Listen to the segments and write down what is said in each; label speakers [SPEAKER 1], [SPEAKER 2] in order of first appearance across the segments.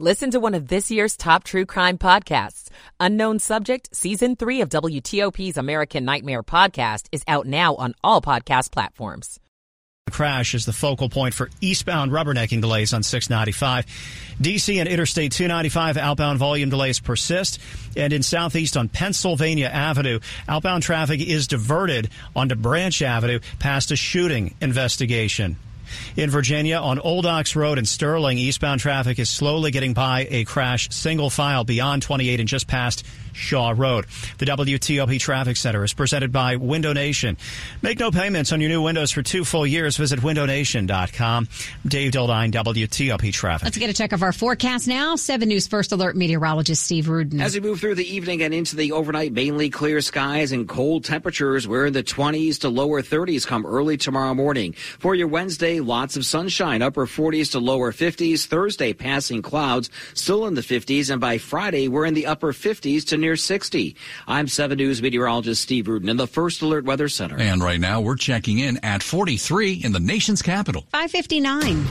[SPEAKER 1] Listen to one of this year's top true crime podcasts. Unknown Subject, Season 3 of WTOP's American Nightmare podcast is out now on all podcast platforms.
[SPEAKER 2] The crash is the focal point for eastbound rubbernecking delays on 695. DC and Interstate 295 outbound volume delays persist. And in southeast on Pennsylvania Avenue, outbound traffic is diverted onto Branch Avenue past a shooting investigation. In Virginia, on Old Ox Road in Sterling, eastbound traffic is slowly getting by a crash single file beyond 28 and just past Shaw Road. The WTOP Traffic Center is presented by Window Nation. Make no payments on your new windows for two full years. Visit windownation.com. Dave Dildine, WTOP Traffic.
[SPEAKER 3] Let's get a check of our forecast now. 7 News First Alert meteorologist Steve Rudin.
[SPEAKER 4] As we move through the evening and into the overnight, mainly clear skies and cold temperatures. We're in the 20s to lower 30s come early tomorrow morning. For your Wednesday, lots of sunshine, upper 40s to lower 50s. Thursday, passing clouds, still in the 50s. And by Friday, we're in the upper 50s to near 60. I'm 7 News meteorologist Steve Rudin in the First Alert Weather Center.
[SPEAKER 5] And right now we're checking in at 43 in the nation's capital.
[SPEAKER 3] 559.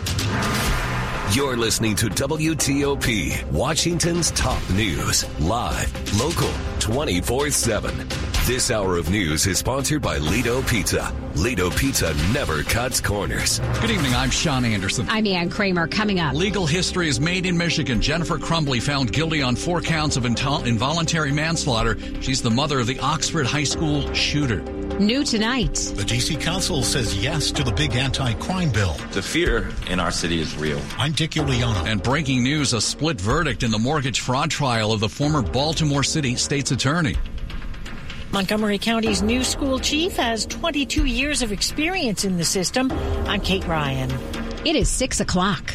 [SPEAKER 6] You're listening to WTOP, Washington's top news, live, local, 24 7. This hour of news is sponsored by Lido Pizza. Lido Pizza never cuts corners.
[SPEAKER 5] Good evening. I'm Sean Anderson.
[SPEAKER 3] I'm Ann Kramer. Coming up.
[SPEAKER 5] Legal history is made in Michigan. Jennifer Crumbley found guilty on four counts of involuntary manslaughter. She's the mother of the Oxford High School shooter.
[SPEAKER 3] New tonight.
[SPEAKER 7] The DC Council says yes to the big anti crime bill.
[SPEAKER 8] The fear in our city is real.
[SPEAKER 7] I'm Dick Uliano.
[SPEAKER 5] And breaking news a split verdict in the mortgage fraud trial of the former Baltimore City state's attorney.
[SPEAKER 9] Montgomery County's new school chief has 22 years of experience in the system. I'm Kate Ryan.
[SPEAKER 3] It is 6 o'clock.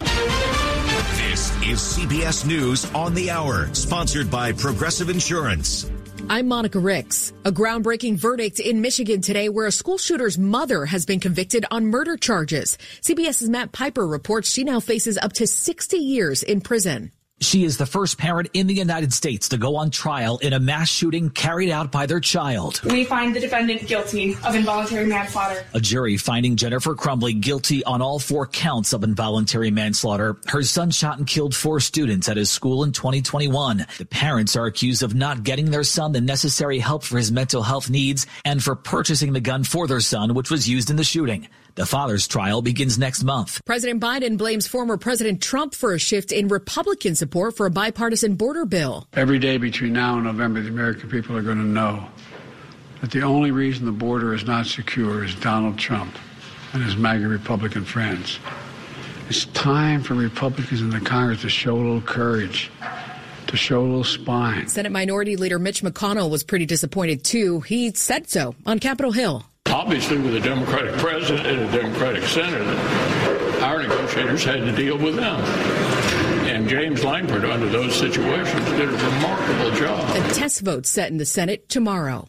[SPEAKER 6] This is CBS News on the Hour, sponsored by Progressive Insurance.
[SPEAKER 10] I'm Monica Ricks. A groundbreaking verdict in Michigan today where a school shooter's mother has been convicted on murder charges. CBS's Matt Piper reports she now faces up to 60 years in prison.
[SPEAKER 11] She is the first parent in the United States to go on trial in a mass shooting carried out by their child.
[SPEAKER 12] We find the defendant guilty of involuntary manslaughter.
[SPEAKER 11] A jury finding Jennifer Crumbley guilty on all four counts of involuntary manslaughter. Her son shot and killed four students at his school in 2021. The parents are accused of not getting their son the necessary help for his mental health needs and for purchasing the gun for their son, which was used in the shooting. The father's trial begins next month.
[SPEAKER 10] President Biden blames former President Trump for a shift in Republican support for a bipartisan border bill.
[SPEAKER 13] Every day between now and November, the American people are going to know that the only reason the border is not secure is Donald Trump and his MAGA Republican friends. It's time for Republicans in the Congress to show a little courage to show a little spine.
[SPEAKER 10] Senate Minority Leader Mitch McConnell was pretty disappointed too. He said so on Capitol Hill.
[SPEAKER 14] Obviously, with a Democratic president and a Democratic Senate, our negotiators had to deal with them. And James Lankford, under those situations, did a remarkable job.
[SPEAKER 10] A test vote set in the Senate tomorrow.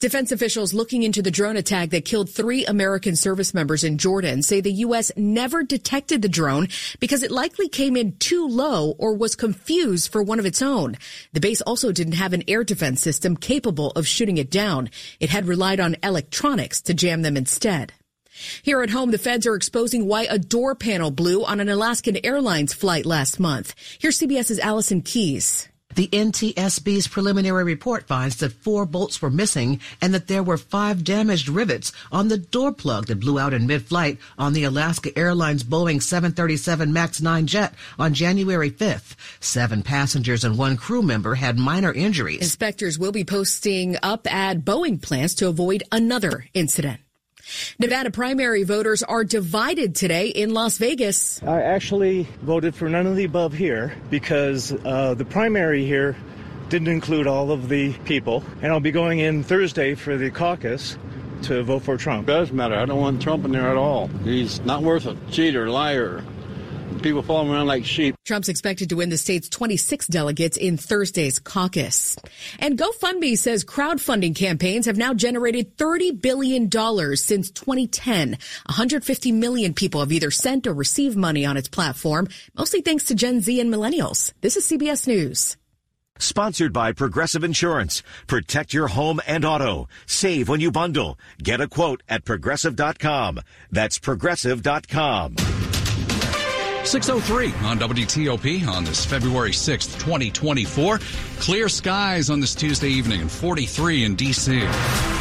[SPEAKER 10] Defense officials looking into the drone attack that killed three American service members in Jordan say the U.S. never detected the drone because it likely came in too low or was confused for one of its own. The base also didn't have an air defense system capable of shooting it down. It had relied on electronics to jam them instead. Here at home, the feds are exposing why a door panel blew on an Alaskan Airlines flight last month. Here's CBS's Allison Keyes.
[SPEAKER 15] The NTSB's preliminary report finds that four bolts were missing and that there were five damaged rivets on the door plug that blew out in mid-flight on the Alaska Airlines Boeing 737 MAX 9 jet on January 5th. Seven passengers and one crew member had minor injuries.
[SPEAKER 10] Inspectors will be posting up at Boeing plants to avoid another incident. Nevada primary voters are divided today in Las Vegas.
[SPEAKER 16] I actually voted for none of the above here because uh, the primary here didn't include all of the people. And I'll be going in Thursday for the caucus to vote for Trump.
[SPEAKER 17] It does matter. I don't want Trump in there at all. He's not worth it. Cheater, liar,
[SPEAKER 13] people following around like sheep.
[SPEAKER 10] Trump's expected to win the state's 26 delegates in Thursday's caucus. And GoFundMe says crowdfunding campaigns have now generated $30 billion since 2010. 150 million people have either sent or received money on its platform, mostly thanks to Gen Z and millennials. This is CBS News.
[SPEAKER 17] Sponsored by Progressive Insurance. Protect your home and auto. Save when you bundle. Get a quote at progressive.com. That's progressive.com.
[SPEAKER 5] 603 on WTOP on this February 6th, 2024. Clear skies on this Tuesday evening and 43 in D.C.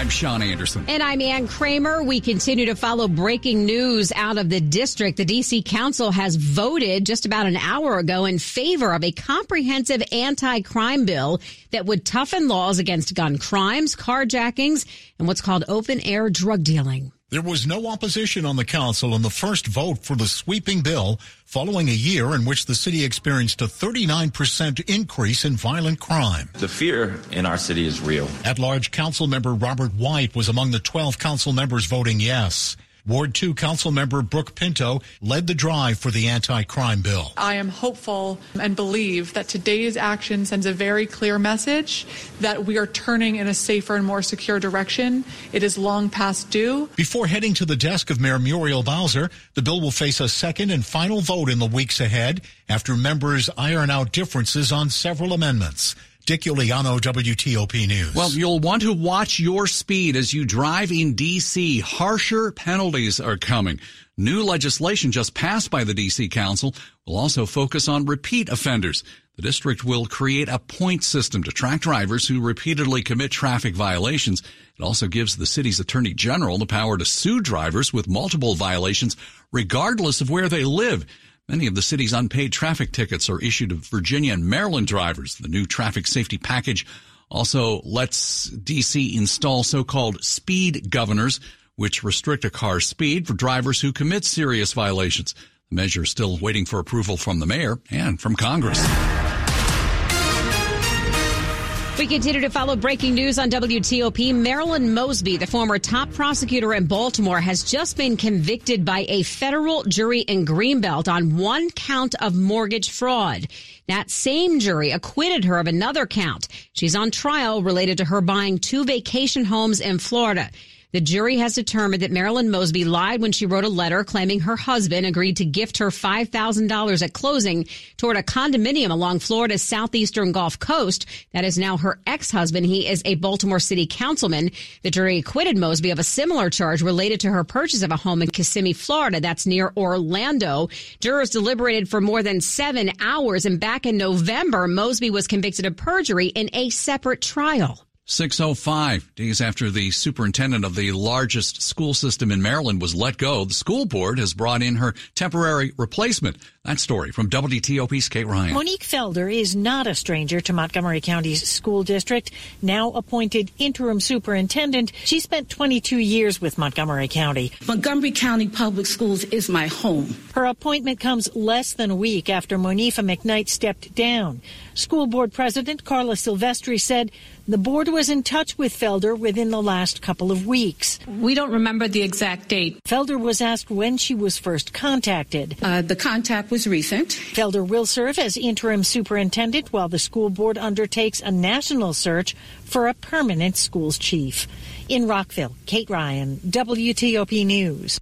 [SPEAKER 5] I'm Sean Anderson.
[SPEAKER 3] And I'm Ann Kramer. We continue to follow breaking news out of the district. The D.C. Council has voted just about an hour ago in favor of a comprehensive anti-crime bill that would toughen laws against gun crimes, carjackings, and what's called open air drug dealing.
[SPEAKER 7] There was no opposition on the council in the first vote for the sweeping bill following a year in which the city experienced a 39% increase in violent crime.
[SPEAKER 8] The fear in our city is real.
[SPEAKER 7] At large council member Robert White was among the 12 council members voting yes. Ward 2 Council Member Brooke Pinto led the drive for the anti-crime bill.
[SPEAKER 12] I am hopeful and believe that today's action sends a very clear message that we are turning in a safer and more secure direction. It is long past due.
[SPEAKER 7] Before heading to the desk of Mayor Muriel Bowser, the bill will face a second and final vote in the weeks ahead after members iron out differences on several amendments. Dick WTOP News.
[SPEAKER 5] Well, you'll want to watch your speed as you drive in D.C. Harsher penalties are coming. New legislation just passed by the D.C. Council will also focus on repeat offenders. The district will create a point system to track drivers who repeatedly commit traffic violations. It also gives the city's attorney general the power to sue drivers with multiple violations, regardless of where they live. Many of the city's unpaid traffic tickets are issued to Virginia and Maryland drivers. The new traffic safety package also lets DC install so-called speed governors, which restrict a car's speed for drivers who commit serious violations. The measure is still waiting for approval from the mayor and from Congress.
[SPEAKER 3] We continue to follow breaking news on WTOP. Marilyn Mosby, the former top prosecutor in Baltimore, has just been convicted by a federal jury in Greenbelt on one count of mortgage fraud. That same jury acquitted her of another count. She's on trial related to her buying two vacation homes in Florida. The jury has determined that Marilyn Mosby lied when she wrote a letter claiming her husband agreed to gift her $5,000 at closing toward a condominium along Florida's southeastern Gulf Coast. That is now her ex-husband. He is a Baltimore City councilman. The jury acquitted Mosby of a similar charge related to her purchase of a home in Kissimmee, Florida. That's near Orlando. Jurors deliberated for more than seven hours, and back in November, Mosby was convicted of perjury in a separate trial.
[SPEAKER 5] 605 days after the superintendent of the largest school system in Maryland was let go, the school board has brought in her temporary replacement. That story from WTOP's Kate Ryan.
[SPEAKER 9] Monique Felder is not a stranger to Montgomery County's school district. Now appointed interim superintendent, she spent 22 years with Montgomery County.
[SPEAKER 18] Montgomery County Public Schools is my home.
[SPEAKER 9] Her appointment comes less than a week after Monifa McKnight stepped down. School board president Karla Silvestre said the board was in touch with Felder within the last couple of weeks.
[SPEAKER 18] We don't remember the exact date.
[SPEAKER 9] Felder was asked when she was first contacted.
[SPEAKER 18] Uh, the contact was recent.
[SPEAKER 9] Felder will serve as interim superintendent while the school board undertakes a national search for a permanent schools chief. In Rockville, Kate Ryan, WTOP News.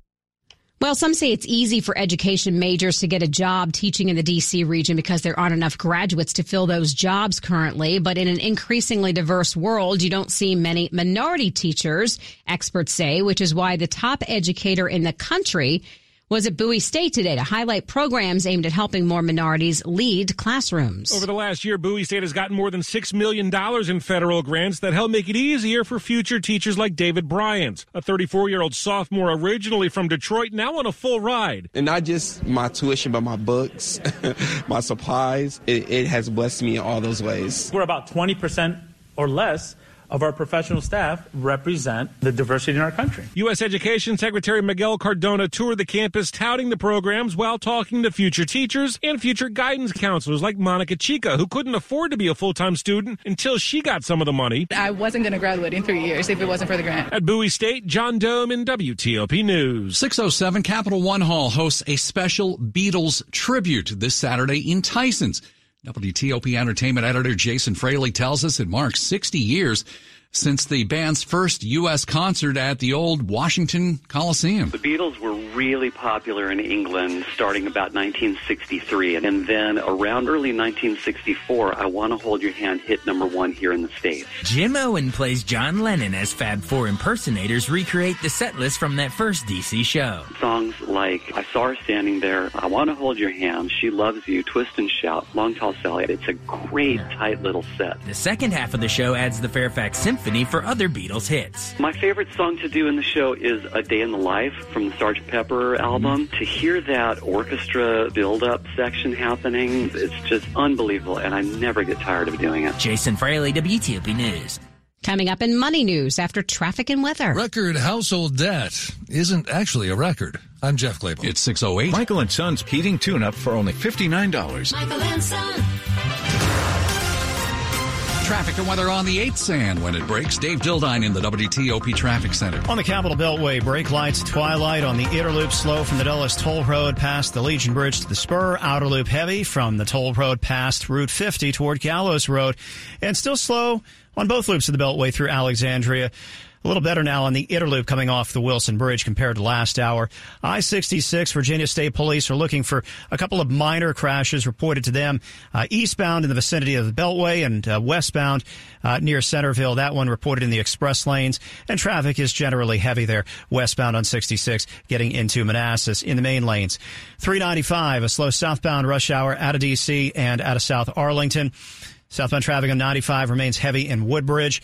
[SPEAKER 3] Well, some say it's easy for education majors to get a job teaching in the DC region because there aren't enough graduates to fill those jobs currently. But in an increasingly diverse world, you don't see many minority teachers, experts say, which is why the top educator in the country was at Bowie State today to highlight programs aimed at helping more minorities lead classrooms.
[SPEAKER 19] Over the last year, Bowie State has gotten more than $6 million in federal grants that help make it easier for future teachers like David Bryant, a 34 year old sophomore originally from Detroit, now on a full ride.
[SPEAKER 20] And not just my tuition, but my books, my supplies. It, it has blessed me in all those ways.
[SPEAKER 21] We're about 20% or less
[SPEAKER 22] of our professional staff represent the diversity in our country.
[SPEAKER 19] U.S. Education Secretary Miguel Cardona toured the campus touting the programs while talking to future teachers and future guidance counselors like Monica Chica, who couldn't afford to be a full time student until she got some of the money.
[SPEAKER 21] I wasn't going to graduate in three years if it wasn't for the grant.
[SPEAKER 19] At Bowie State, John Domen WTOP News.
[SPEAKER 5] 607 Capital One Hall hosts a special Beatles tribute this Saturday in Tysons. WTOP Entertainment editor Jason Fraley tells us it marks 60 years since the band's first U.S. concert at the old Washington Coliseum.
[SPEAKER 23] The Beatles were really popular in England starting about 1963, and then around early 1964, I Want to Hold Your Hand hit number one here in the States.
[SPEAKER 24] Jim Owen plays John Lennon as Fab Four impersonators recreate the set list from that first DC show.
[SPEAKER 23] Songs like I Saw Her Standing There, I Want to Hold Your Hand, She Loves You, Twist and Shout, Long Tall Sally. It's a great, tight little set.
[SPEAKER 24] The second half of the show adds the Fairfax Symphony for other Beatles hits.
[SPEAKER 23] My favorite song to do in the show is A Day in the Life from the Sgt. Pepper album. Mm-hmm. To hear that orchestra build-up section happening, it's just unbelievable, and I never get tired of doing it.
[SPEAKER 24] Jason Fraley, WTOP News.
[SPEAKER 3] Coming up in money news after traffic and weather.
[SPEAKER 25] Record household debt isn't actually a record. I'm Jeff Clabaugh.
[SPEAKER 5] It's 608.
[SPEAKER 26] Michael and Son's heating tune-up for only $59.
[SPEAKER 27] Michael and Son.
[SPEAKER 5] Traffic and weather on the 8th and when it breaks. Dave Dildine in the WTOP Traffic Center.
[SPEAKER 2] On the Capital Beltway, brake lights, twilight on the inner loop slow from the Dulles Toll Road past the Legion Bridge to the Spur. Outer loop heavy from the Toll Road past Route 50 toward Gallows Road. And still slow on both loops of the Beltway through Alexandria. A little better now on the Interloop coming off the Wilson Bridge compared to last hour. I-66, Virginia State Police are looking for a couple of minor crashes reported to them uh, eastbound in the vicinity of the Beltway and uh, westbound uh, near Centreville. That one reported in the express lanes, and traffic is generally heavy there westbound on 66 getting into Manassas in the main lanes. 395, a slow southbound rush hour out of D.C. and out of South Arlington. Southbound traffic on 95 remains heavy in Woodbridge.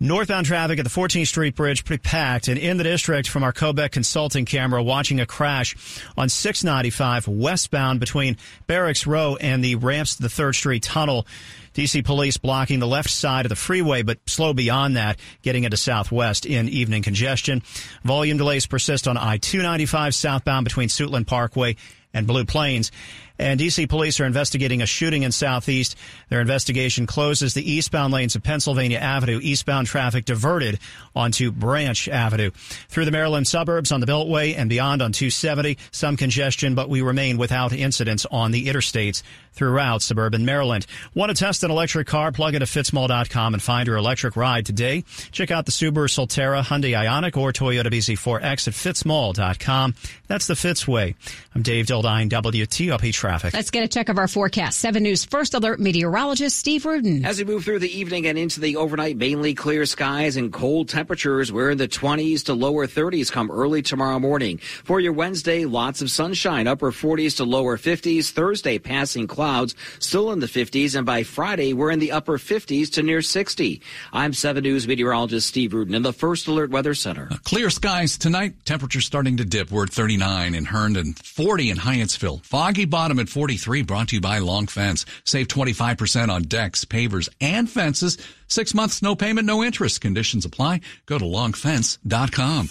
[SPEAKER 2] Northbound traffic at the 14th Street Bridge pretty packed, and in the district from our Kobeck consulting camera, watching a crash on 695 westbound between Barracks Row and the ramps to the 3rd Street Tunnel. DC police blocking the left side of the freeway, but slow beyond that, getting into southwest in evening congestion. Volume delays persist on I-295 southbound between Suitland Parkway and Blue Plains. And DC police are investigating a shooting in Southeast. Their investigation closes the eastbound lanes of Pennsylvania Avenue. Eastbound traffic diverted onto Branch Avenue. Through the Maryland suburbs on the Beltway and beyond on 270, some congestion, but we remain without incidents on the interstates throughout suburban Maryland. Want to test an electric car? Plug into fitzmall.com and find your electric ride today. Check out the Subaru Solterra, Hyundai Ioniq, or Toyota BZ4X at fitzmall.com. That's the Fitz way. I'm Dave Dildine, WTOP Traffic.
[SPEAKER 3] Let's get a check of our forecast. 7 News First Alert meteorologist Steve Rudin.
[SPEAKER 4] As we move through the evening and into the overnight, mainly clear skies and cold temperatures. We're in the 20s to lower 30s come early tomorrow morning. For your Wednesday, lots of sunshine, upper 40s to lower 50s. Thursday, passing clouds, still in the 50s. And by Friday, we're in the upper 50s to near 60. I'm 7 News meteorologist Steve Rudin in the First Alert Weather Center.
[SPEAKER 5] Uh, clear skies tonight. Temperatures starting to dip. We're at 39 in Herndon, 40 in Hyattsville. Foggy bottom at 43 brought to you by Long Fence. Save 25% on decks, pavers, and fences. Six months, no payment, no interest. Conditions apply. Go to longfence.com.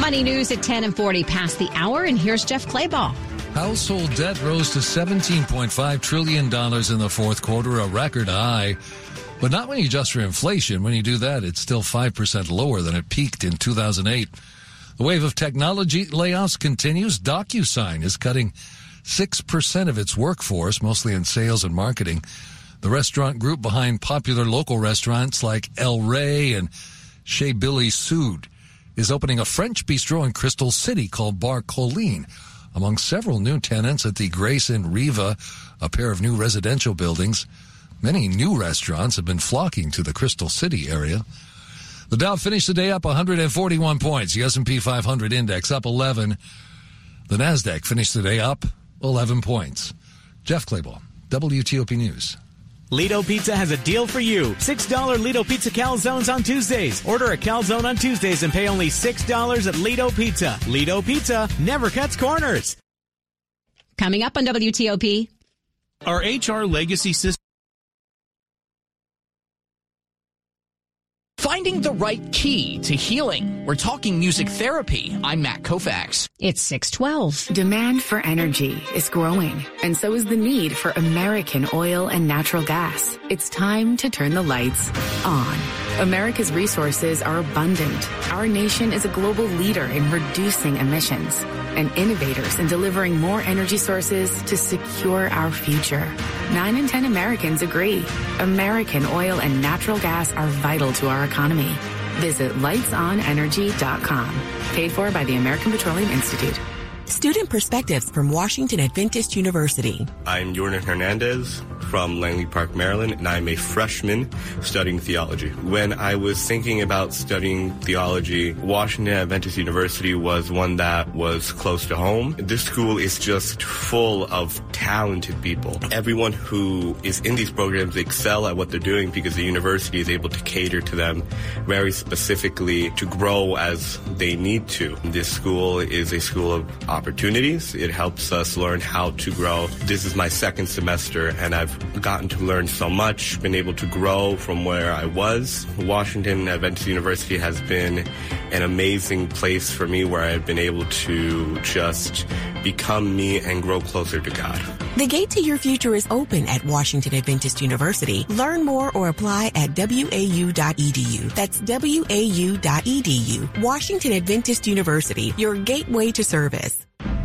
[SPEAKER 3] Money news at 10 and 40 past the hour. And here's Jeff Clabaugh.
[SPEAKER 25] Household debt rose to $17.5 trillion in the fourth quarter, a record high. But not when you adjust for inflation. When you do that, it's still 5% lower than it peaked in 2008. The wave of technology layoffs continues. DocuSign is cutting 6% of its workforce, mostly in sales and marketing. The restaurant group behind popular local restaurants like El Rey and Chez Billy Sud is opening a French bistro in Crystal City called Bar Colline, among several new tenants at the Grace and Riva, a pair of new residential buildings. Many new restaurants have been flocking to the Crystal City area. The Dow finished the day up 141 points. The S&P 500 index up 11. The Nasdaq finished the day up 11 points. Jeff Clabaugh, WTOP News.
[SPEAKER 28] Lido Pizza has a deal for you. $6 Lido Pizza calzones on Tuesdays. Order a calzone on Tuesdays and pay only $6 at Lido Pizza. Lido Pizza never cuts corners.
[SPEAKER 3] Coming up on WTOP.
[SPEAKER 28] Our HR legacy system
[SPEAKER 29] finding the right key to healing. We're talking music therapy. I'm Matt Koufax.
[SPEAKER 3] It's 612.
[SPEAKER 30] Demand for energy is growing, and so is the need for American oil and natural gas. It's time to turn the lights on. America's resources are abundant. Our nation is a global leader in reducing emissions and innovators in delivering more energy sources to secure our future. Nine in 10 Americans agree. American oil and natural gas are vital to our economy. Visit lightsonenergy.com. Paid for by the American Petroleum Institute.
[SPEAKER 31] Student Perspectives from Washington Adventist University.
[SPEAKER 32] I'm Jordan Hernandez from Langley Park, Maryland, and I'm a freshman studying theology. When I was thinking about studying theology, Washington Adventist University was one that was close to home. This school is just full of talented people. Everyone who is in these programs excel at what they're doing because the university is able to cater to them very specifically to grow as they need to. This school is a school of opportunities. It helps us learn how to grow. This is my second semester and I've gotten to learn so much, been able to grow from where I was. Washington Adventist University has been an amazing place for me where I've been able to just become me and grow closer to God.
[SPEAKER 31] The gate to your future is open at Washington Adventist University. Learn more or apply at wau.edu. That's wau.edu. Washington Adventist University, your gateway to service.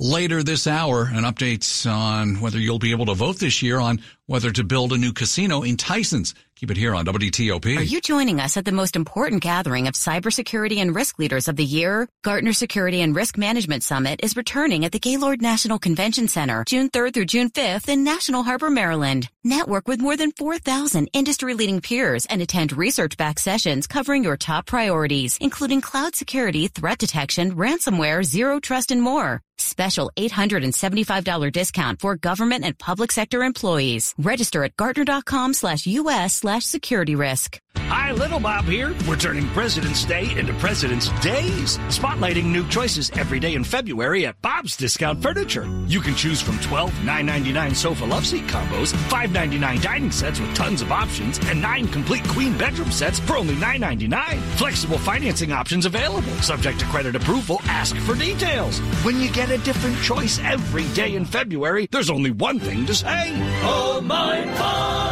[SPEAKER 5] Later this hour, an update on whether you'll be able to vote this year on whether to build a new casino in Tysons. Keep it here on WTOP.
[SPEAKER 33] Are you joining us at the most important gathering of cybersecurity and risk leaders of the year? Gartner Security and Risk Management Summit is returning at the Gaylord National Convention Center June 3rd through June 5th in National Harbor, Maryland. Network with more than 4,000 industry-leading peers and attend research-backed sessions covering your top priorities, including cloud security, threat detection, ransomware, zero trust, and more. Special $875 discount for government and public sector employees. Register at Gartner.com slash US slash security risk.
[SPEAKER 34] Hi, Little Bob here. We're turning President's Day into President's Days, spotlighting new choices every day in February at Bob's Discount Furniture. You can choose from 12 $9.99 sofa love seat combos, $5.99 dining sets with tons of options, and 9 complete queen bedroom sets for only $9.99. Flexible financing options available. Subject to credit approval, ask for details. When you get a different choice every day in February, there's only one thing to say. Oh, my Bob!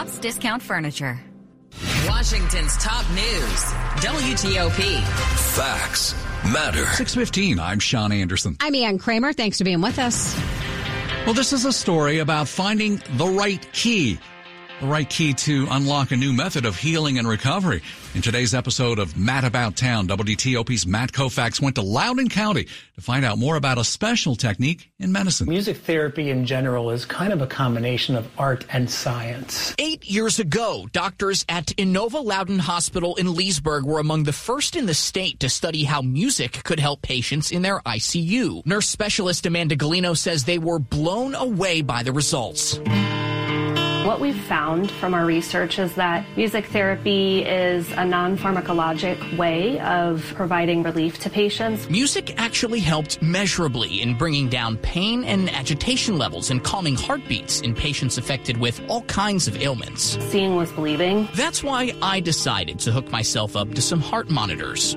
[SPEAKER 33] Bob's Discount Furniture.
[SPEAKER 35] Washington's top news. WTOP.
[SPEAKER 5] Facts matter. 615, I'm Sean Anderson.
[SPEAKER 3] I'm Ann Kramer. Thanks for being with us.
[SPEAKER 5] Well, this is a story about finding the right key. The right key to unlock a new method of healing and recovery. In today's episode of Matt About Town, WTOP's Matt Koufax went to Loudoun County to find out more about a special technique in medicine.
[SPEAKER 36] Music therapy in general is kind of a combination of art and science.
[SPEAKER 29] Eight years ago, doctors at Inova Loudoun Hospital in Leesburg were among the first in the state to study how music could help patients in their ICU. Nurse specialist Amanda Galino says they were blown away by the results.
[SPEAKER 37] What we've found from our research is that music therapy is a non pharmacologic way of providing relief to patients.
[SPEAKER 29] Music actually helped measurably in bringing down pain and agitation levels and calming heartbeats in patients affected with all kinds of ailments.
[SPEAKER 37] Seeing was believing.
[SPEAKER 29] That's why I decided to hook myself up to some heart monitors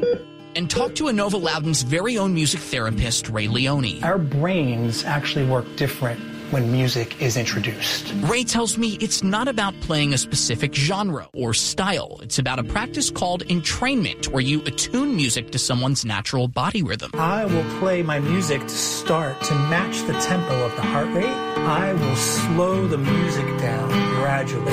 [SPEAKER 29] and talk to Inova Loudoun's very own music therapist, Ray Leone.
[SPEAKER 36] Our brains actually work different when music is introduced.
[SPEAKER 29] Ray tells me it's not about playing a specific genre or style. It's about a practice called entrainment, where you attune music to someone's natural body rhythm.
[SPEAKER 36] I will play my music to start to match the tempo of the heart rate. I will slow the music down gradually.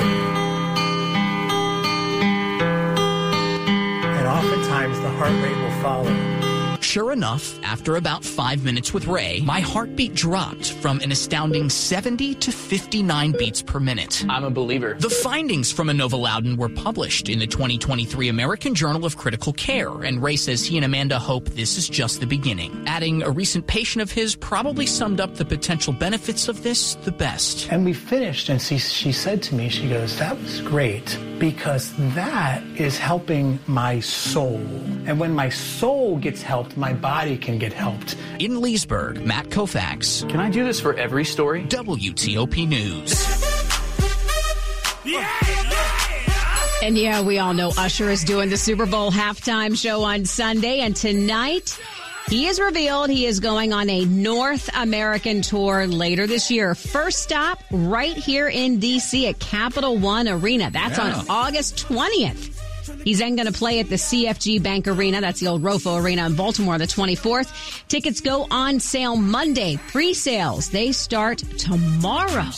[SPEAKER 36] And oftentimes the heart rate will follow.
[SPEAKER 29] Sure enough, after about five minutes with Ray, my heartbeat dropped from an astounding 70 to 59 beats per minute.
[SPEAKER 38] I'm a believer.
[SPEAKER 29] The findings from Inova Loudoun were published in the 2023 American Journal of Critical Care, and Ray says he and Amanda hope this is just the beginning. Adding a recent patient of his probably summed up the potential benefits of this the best.
[SPEAKER 36] And we finished, and she, she said to me, she goes, That was great because that is helping my soul. And when my soul gets helped, my body can get helped.
[SPEAKER 29] In Leesburg, Matt Koufax.
[SPEAKER 38] Can I do this for every story?
[SPEAKER 29] WTOP News.
[SPEAKER 3] And yeah, we all know Usher is doing the Super Bowl halftime show on Sunday. And tonight, he is revealed he is going on a North American tour later this year. First stop right here in D.C. at Capital One Arena. That's
[SPEAKER 39] Yeah.
[SPEAKER 3] on August 20th. He's then going to play at the CFG Bank Arena. That's the old Rofo Arena in Baltimore the 24th. Tickets go on sale Monday. Pre-sales, they start tomorrow.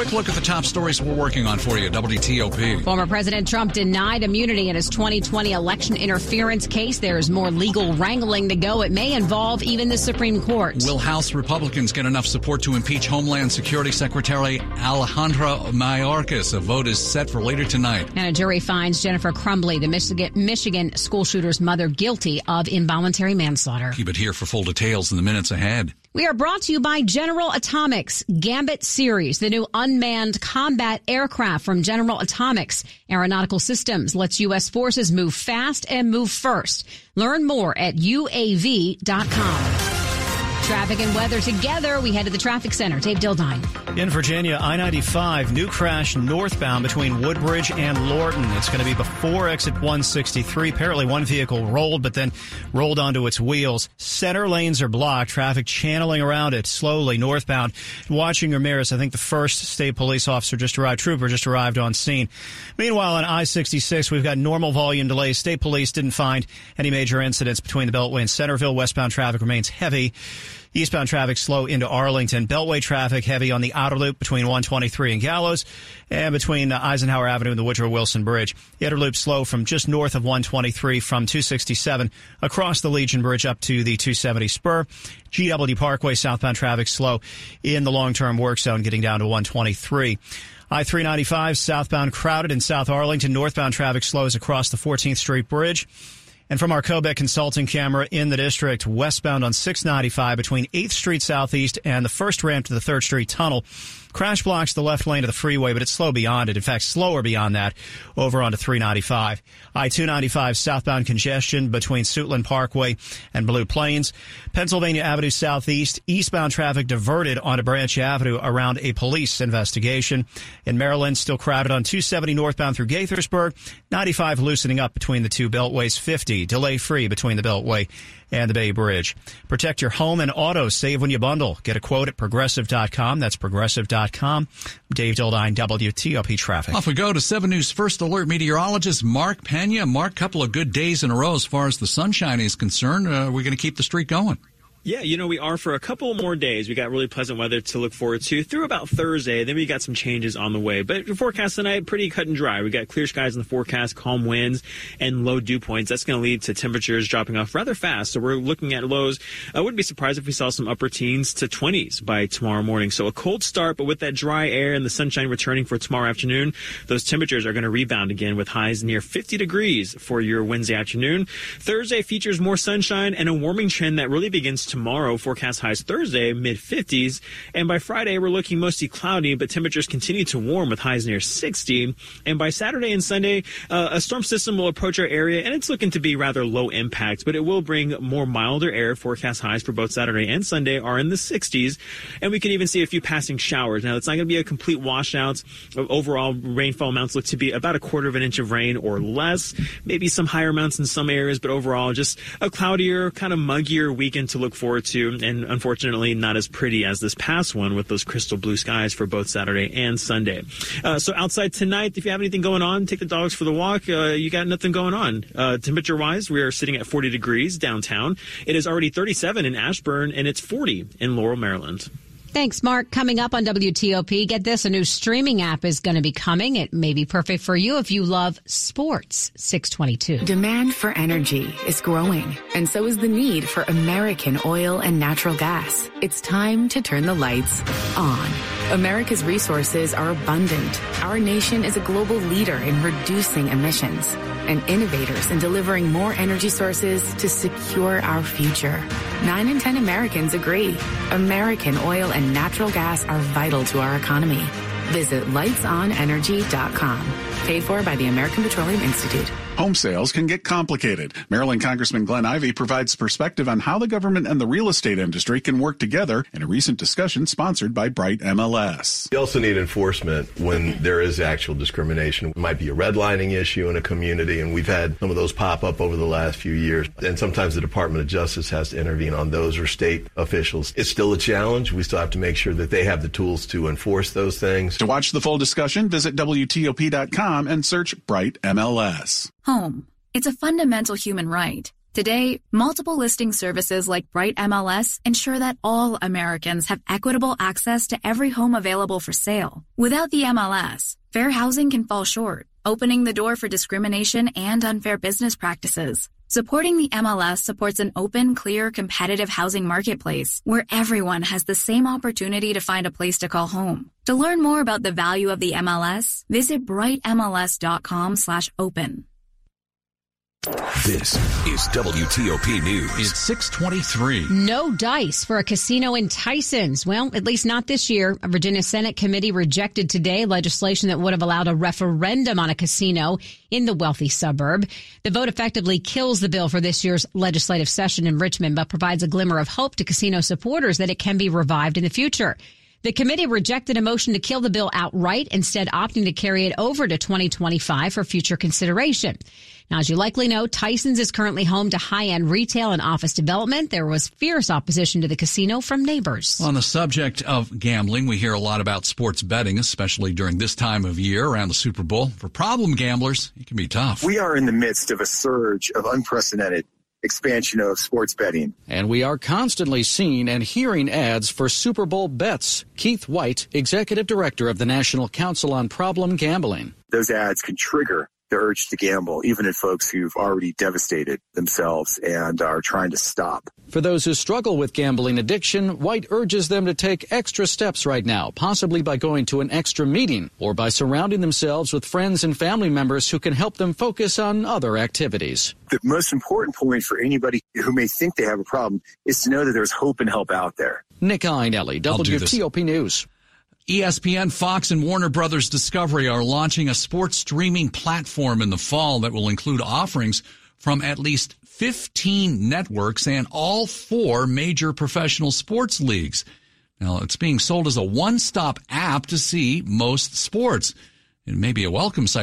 [SPEAKER 5] Quick look at the top stories we're working on for you, WTOP.
[SPEAKER 3] Former President Trump denied immunity in his 2020 election interference case. There is more legal wrangling to go. It may involve even the Supreme Court.
[SPEAKER 5] Will House Republicans get enough support to impeach Homeland Security Secretary Alejandro Mayorkas? A vote is set for later tonight.
[SPEAKER 3] And a jury finds Jennifer Crumbley, the Michigan, Michigan school shooter's mother, guilty of involuntary manslaughter.
[SPEAKER 5] Keep it here for full details in the minutes ahead.
[SPEAKER 3] We are brought to you by General Atomics Gambit Series, the new unmanned combat aircraft from General Atomics Aeronautical Systems lets U.S. forces move fast and move first. Learn more at UAV.com. Traffic and weather together. We head to the traffic center. Dave Dildine.
[SPEAKER 2] In Virginia, I 95, new crash northbound between Woodbridge and Lorton. It's going to be before exit 163. Apparently, one vehicle rolled, but then rolled onto its wheels. Center lanes are blocked, traffic channeling around it slowly northbound. Watching your mirrors, I think the first state police officer just arrived, trooper just arrived on scene. Meanwhile, on I 66, we've got normal volume delays. State police didn't find any major incidents between the Beltway and Centreville. Westbound traffic remains heavy. Eastbound traffic slow into Arlington. Beltway traffic heavy on the outer loop between 123 and Gallows and between uh, Eisenhower Avenue and the Woodrow Wilson Bridge. The outer loop slow from just north of 123 from 267 across the Legion Bridge up to the 270 spur. GW Parkway southbound traffic slow in the long-term work zone getting down to 123. I-395 southbound crowded in South Arlington. Northbound traffic slows across the 14th Street Bridge. And from our Kobeck consulting camera in the district, westbound on 695 between 8th Street Southeast and the first ramp to the 3rd Street Tunnel. Crash blocks the left lane of the freeway, but it's slow beyond it. In fact, slower beyond that over onto 395. I-295 southbound congestion between Suitland Parkway and Blue Plains. Pennsylvania Avenue Southeast, eastbound traffic diverted onto Branch Avenue around a police investigation. In Maryland, still crowded on 270 northbound through Gaithersburg. 95 loosening up between the two beltways. 50 delay free between the beltway and the Bay Bridge. Protect your home and auto. Save when you bundle. Get a quote at progressive.com. That's progressive.com. Dave Dildine, WTOP Traffic.
[SPEAKER 5] Off we go to 7 News First Alert meteorologist Mark Pena. Mark, couple of good days in a row as far as the sunshine is concerned. Uh, we're going to keep the streak going.
[SPEAKER 40] Yeah, you know, we are for a couple more days. We got really pleasant weather to look forward to through about Thursday. Then we got some changes on the way. But your forecast tonight, pretty cut and dry. We got clear skies in the forecast, calm winds, and low dew points. That's going to lead to temperatures dropping off rather fast. So we're looking at lows. I wouldn't be surprised if we saw some upper teens to 20s by tomorrow morning. So a cold start, but with that dry air and the sunshine returning for tomorrow afternoon, those temperatures are going to rebound again with highs near 50 degrees for your Wednesday afternoon. Thursday features more sunshine and a warming trend that really begins tomorrow. Forecast highs Thursday, mid 50s. And by Friday, we're looking mostly cloudy, but temperatures continue to warm with highs near 60. And by Saturday and Sunday, uh, a storm system will approach our area, and it's looking to be rather low impact, but it will bring more milder air. Forecast highs for both Saturday and Sunday are in the 60s. And we can even see a few passing showers. Now, it's not going to be a complete washout. Overall, rainfall amounts look to be about a quarter of an inch of rain or less. Maybe some higher amounts in some areas, but overall, just a cloudier, kind of muggier weekend to look forward to and unfortunately not as pretty as this past one with those crystal blue skies for both Saturday and Sunday. Uh, so outside tonight, if you have anything going on, take the dogs for the walk. Uh, you got nothing going on. Uh, temperature wise, we are sitting at 40 degrees downtown. It is already 37 in Ashburn and it's 40 in Laurel, Maryland.
[SPEAKER 3] Thanks, Mark. Coming up on WTOP, get this, a new streaming app is going to be coming. It may be perfect for you if you love sports. 622.
[SPEAKER 30] Demand for energy is growing, and so is the need for American oil and natural gas. It's time to turn the lights on. America's resources are abundant. Our nation is a global leader in reducing emissions and innovators in delivering more energy sources to secure our future. Nine in 10 Americans agree. American oil and natural gas are vital to our economy. Visit lightsonenergy.com. Paid for by the American Petroleum Institute.
[SPEAKER 38] Home sales can get complicated. Maryland Congressman Glenn Ivey provides perspective on how the government and the real estate industry can work together in a recent discussion sponsored by Bright MLS.
[SPEAKER 39] You also need enforcement when there is actual discrimination. It might be a redlining issue in a community, and we've had some of those pop up over the last few years. And sometimes the Department of Justice has to intervene on those or state officials. It's still a challenge. We still have to make sure that they have the tools to enforce those things.
[SPEAKER 38] To watch the full discussion, visit WTOP.com and search Bright MLS.
[SPEAKER 41] Home. It's a fundamental human right. Today, multiple listing services like Bright MLS ensure that all Americans have equitable access to every home available for sale. Without the MLS, fair housing can fall short, opening the door for discrimination and unfair business practices. Supporting the MLS supports an open, clear, competitive housing marketplace where everyone has the same opportunity to find a place to call home. To learn more about the value of the MLS, visit brightmls.com slash open.
[SPEAKER 42] This is WTOP News.
[SPEAKER 5] It's 623.
[SPEAKER 3] No dice for a casino in Tysons. Well, at least not this year. A Virginia Senate committee rejected today legislation that would have allowed a referendum on a casino in the wealthy suburb. The vote effectively kills the bill for this year's legislative session in Richmond, but provides a glimmer of hope to casino supporters that it can be revived in the future. The committee rejected a motion to kill the bill outright, instead opting to carry it over to 2025 for future consideration. Now, as you likely know, Tysons is currently home to high-end retail and office development. There was fierce opposition to the casino from neighbors.
[SPEAKER 5] On the subject of gambling, we hear a lot about sports betting, especially during this time of year around the Super Bowl. For problem gamblers, it can be tough.
[SPEAKER 43] We are in the midst of a surge of unprecedented expansion of sports betting.
[SPEAKER 44] And we are constantly seeing and hearing ads for Super Bowl bets. Keith White, Executive Director of the National Council on Problem Gambling.
[SPEAKER 43] Those ads can trigger the urge to gamble, even in folks who've already devastated themselves and are trying to stop.
[SPEAKER 44] For those who struggle with gambling addiction, White urges them to take extra steps right now, possibly by going to an extra meeting or by surrounding themselves with friends and family members who can help them focus on other activities.
[SPEAKER 43] The most important point for anybody who may think they have a problem is to know that there's hope and help out there.
[SPEAKER 44] Nick Iannelli, WTOP News.
[SPEAKER 5] ESPN, Fox, and Warner Brothers Discovery are launching a sports streaming platform in the fall that will include offerings from at least 15 networks and all four major professional sports leagues. Now, it's being sold as a one-stop app to see most sports. It may be a welcome sight